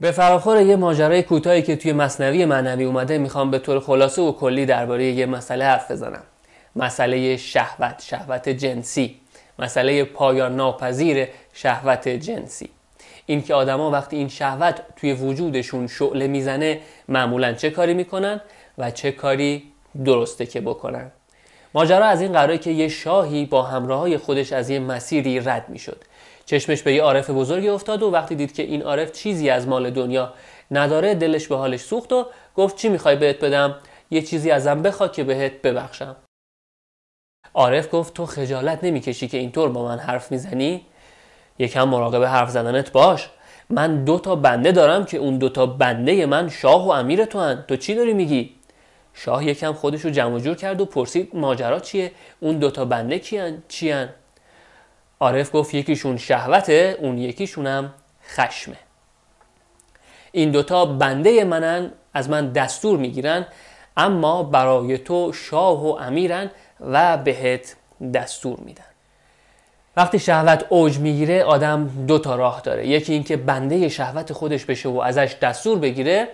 به فراخور یه ماجرای کوتاهی که توی مصنوی معنوی اومده می‌خوام به طور خلاصه و کلی درباره یه مسئله حرف بزنم. مسئله شهوت شهوت جنسی. مسئله پایان ناپذیر شهوت جنسی. اینکه آدما وقتی این شهوت توی وجودشون شعله می‌زنه معمولا چه کاری می‌کنن و چه کاری درسته که بکنن. ماجرا از این قراره که یه شاهی با همراه خودش از یه مسیری رد می‌شد. چشمش به یه عارف بزرگی افتاد و وقتی دید که این عارف چیزی از مال دنیا نداره دلش به حالش سوخت و گفت چی می‌خوای بهت بدم؟ یه چیزی ازم بخوا که بهت ببخشم. عارف گفت تو خجالت نمی‌کشی که اینطور با من حرف می‌زنی؟ یکم مراقب حرف زدنت باش. من دو تا بنده دارم که اون دو تا بنده من شاه و امیر تو هن. تو چی داری میگی؟ شاه یکم خودش رو جمع جور کرد و پرسید ماجرا چیه؟ اون دو تا بنده کیان چیان عارف گفت یکیشون شهوته اون یکیشونم خشمه. این دوتا بنده منن از من دستور می‌گیرن اما برای تو شاه و امیرن و بهت دستور میدن. وقتی شهوت اوج می‌گیره آدم دو تا راه داره. یکی اینکه بنده شهوت خودش بشه و ازش دستور بگیره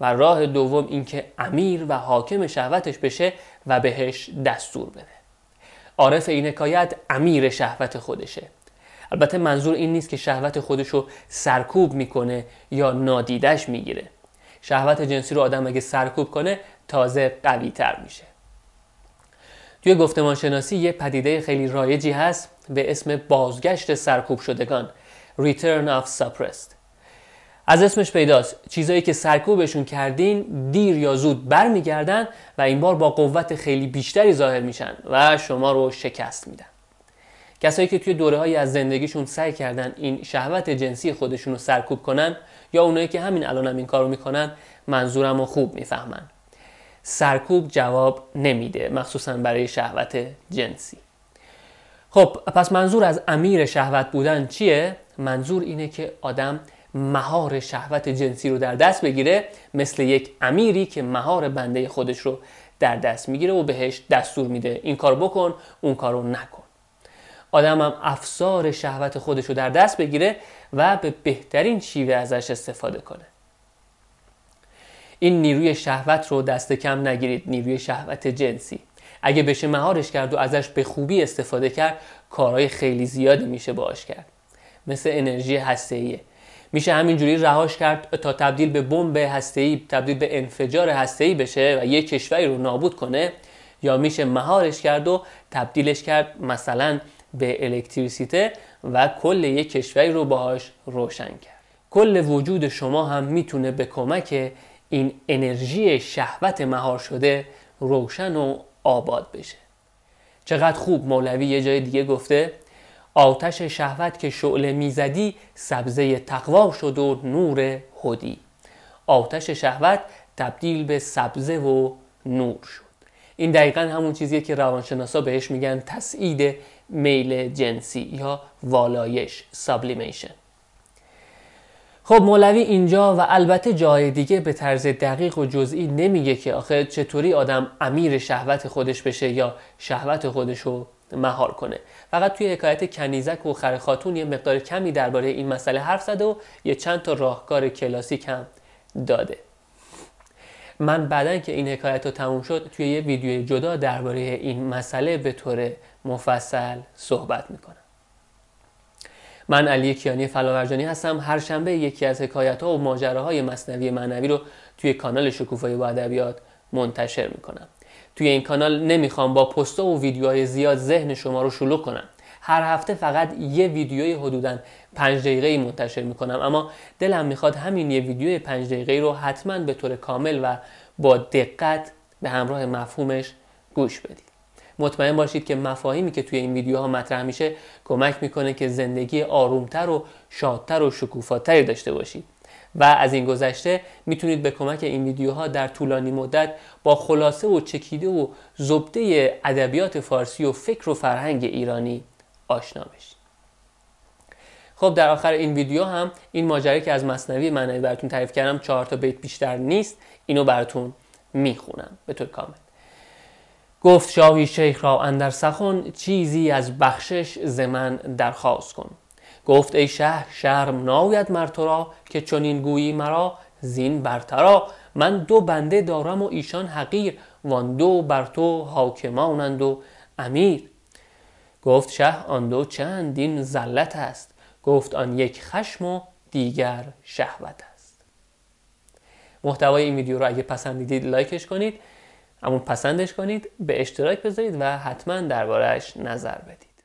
و راه دوم اینکه امیر و حاکم شهوتش بشه و بهش دستور بده. عارف این حکایت امیر شهوت خودشه. البته منظور این نیست که شهوت خودش رو سرکوب می‌کنه یا نادیدش می‌گیره. شهوت جنسی رو آدم اگه سرکوب کنه تازه قوی تر میشه. توی گفتمان شناسی یه پدیده خیلی رایجی هست به اسم بازگشت سرکوب شدگان Return of Suppressed. از اسمش پیداست. چیزایی که سرکوبشون کردین دیر یا زود برمیگردن و این بار با قوت خیلی بیشتری ظاهر میشن و شما رو شکست میدن. کسایی که توی دوره های از زندگیشون سعی کردن این شهوت جنسی خودشون رو سرکوب کنن یا اونایی که همین الان هم این کارو می‌کنن منظورم رو خوب می‌فهمن. سرکوب جواب نمیده مخصوصا برای شهوت جنسی. خب پس منظور از امیر شهوت بودن چیه؟ منظور اینه که آدم مهار شهوت جنسی رو در دست بگیره مثل یک امیری که مهار بنده خودش رو در دست می‌گیره و بهش دستور میده. این کار بکن اون کار رو نکن. آدم هم افسار شهوت خودش رو در دست بگیره و به بهترین شیوه ازش استفاده کنه. این نیروی شهوت رو دست کم نگیرید نیروی شهوت جنسی. اگه بشه مهارش کرد و ازش به خوبی استفاده کرد کارهای خیلی زیادی میشه باش کرد. مثل انرژی هسته‌ایه میشه همینجوری رهاش کرد تا تبدیل به بمب هسته‌ای تبدیل به انفجار هسته‌ای بشه و یک کشوری رو نابود کنه یا میشه مهارش کرد و تبدیلش کرد مثلا به الکتریسیته و کل یک کشوری رو باهاش روشن کرد. کل وجود شما هم می‌تونه به کمک این انرژی شهوت مهار شده روشن و آباد بشه. چقدر خوب مولوی یه جای دیگه گفته آتش شهوت که شعله می‌زدی سبزه تقوا شد و نور هدی. آتش شهوت تبدیل به سبزه و نور شد. این دقیقا همون چیزیه که روانشناسا بهش میگن تسعید میل جنسی یا والایش سابلیمیشن. خب مولوی اینجا و البته جای دیگه به طرز دقیق و جزئی نمیگه که آخه چطوری آدم امیر شهوت خودش بشه یا شهوت خودش رو مهار کنه. فقط توی حکایت کنیزک و خر خاتون یه مقدار کمی درباره این مسئله حرف زده و یه چند تا راهکار کلاسیک هم داده. من بعدا که این حکایت رو تموم شد توی یه ویدیوی جدا درباره این مسئله به طور مفصل صحبت می‌کنم. من علی کیانی فلاورجانی هستم. هر شنبه یکی از حکایت ها و ماجراهای مصنوی معنوی رو توی کانال شکوفایی با ادبیات منتشر می‌کنم. توی این کانال نمی‌خوام با پست و ویدیوهای زیاد ذهن شما رو شلوغ کنم. هر هفته فقط یه ویدیوی حدودا پنج دقیقه منتشر می‌کنم اما دلم می‌خواد همین یه ویدیوی پنج دقیقه رو حتما به طور کامل و با دقت به همراه مفهومش گوش بدید. مطمئن باشید که مفاهیمی که توی این ویدیوها مطرح میشه کمک می‌کنه که زندگی آرومتر و شادتر و شکوفاتری داشته باشید. و از این گذشته می‌تونید به کمک این ویدیوها در طولانی مدت با خلاصه و چکیده و زبده ادبیات فارسی و فکر و فرهنگ ایرانی آشنا بشید. خب در آخر این ویدیو هم این ماجرایی که از مصنوی معنوی براتون تعریف کردم چهار تا بیت بیشتر نیست اینو براتون می‌خونم. به طور کامل. گفت شاهی شیخ را اندر سخن چیزی از بخشش زمن درخواست کن. گفت ای شه شرم ناید مر تو را که چنین گویی مرا زین برترا من دو بنده دارم و ایشان حقیر وان دو بر تو حاکمانند و امیر. گفت شه آن دو چند این زلت است. گفت آن یک خشم و دیگر شهوت است. محتوای این ویدیو رو اگه پسندیدید لایکش کنید همون پسندش کنید به اشتراک بذارید و حتما دربارهش نظر بدید.